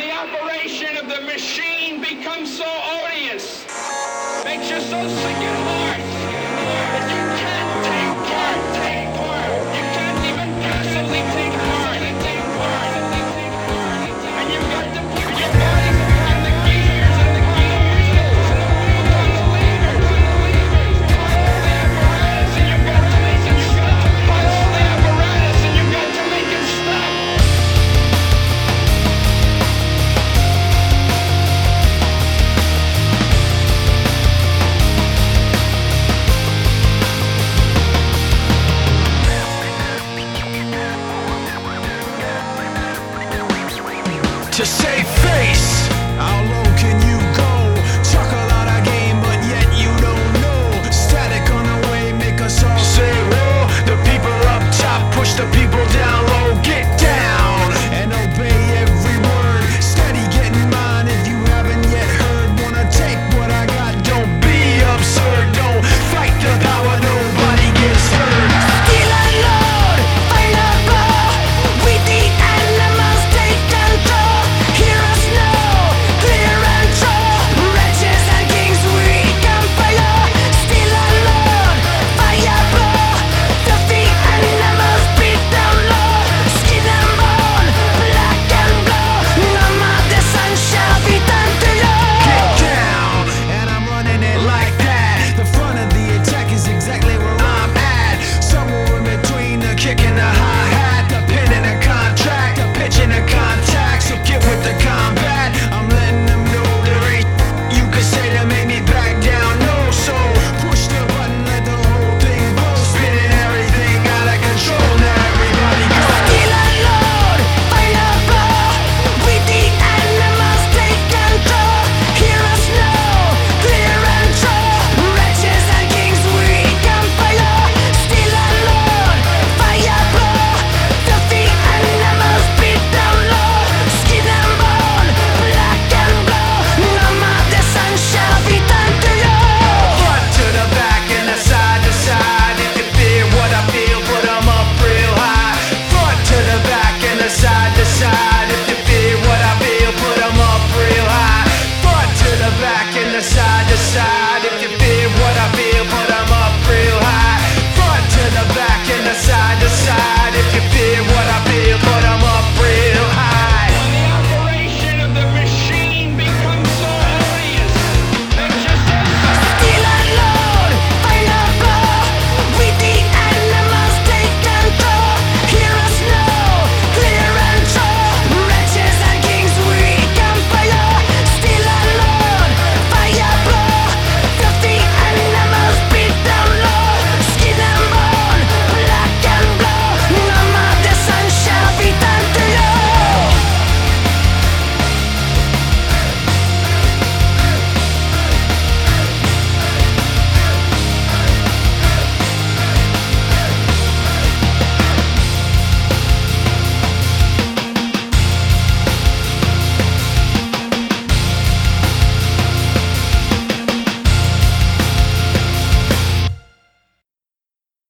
the operation of the machine becomes so odious, makes you so sick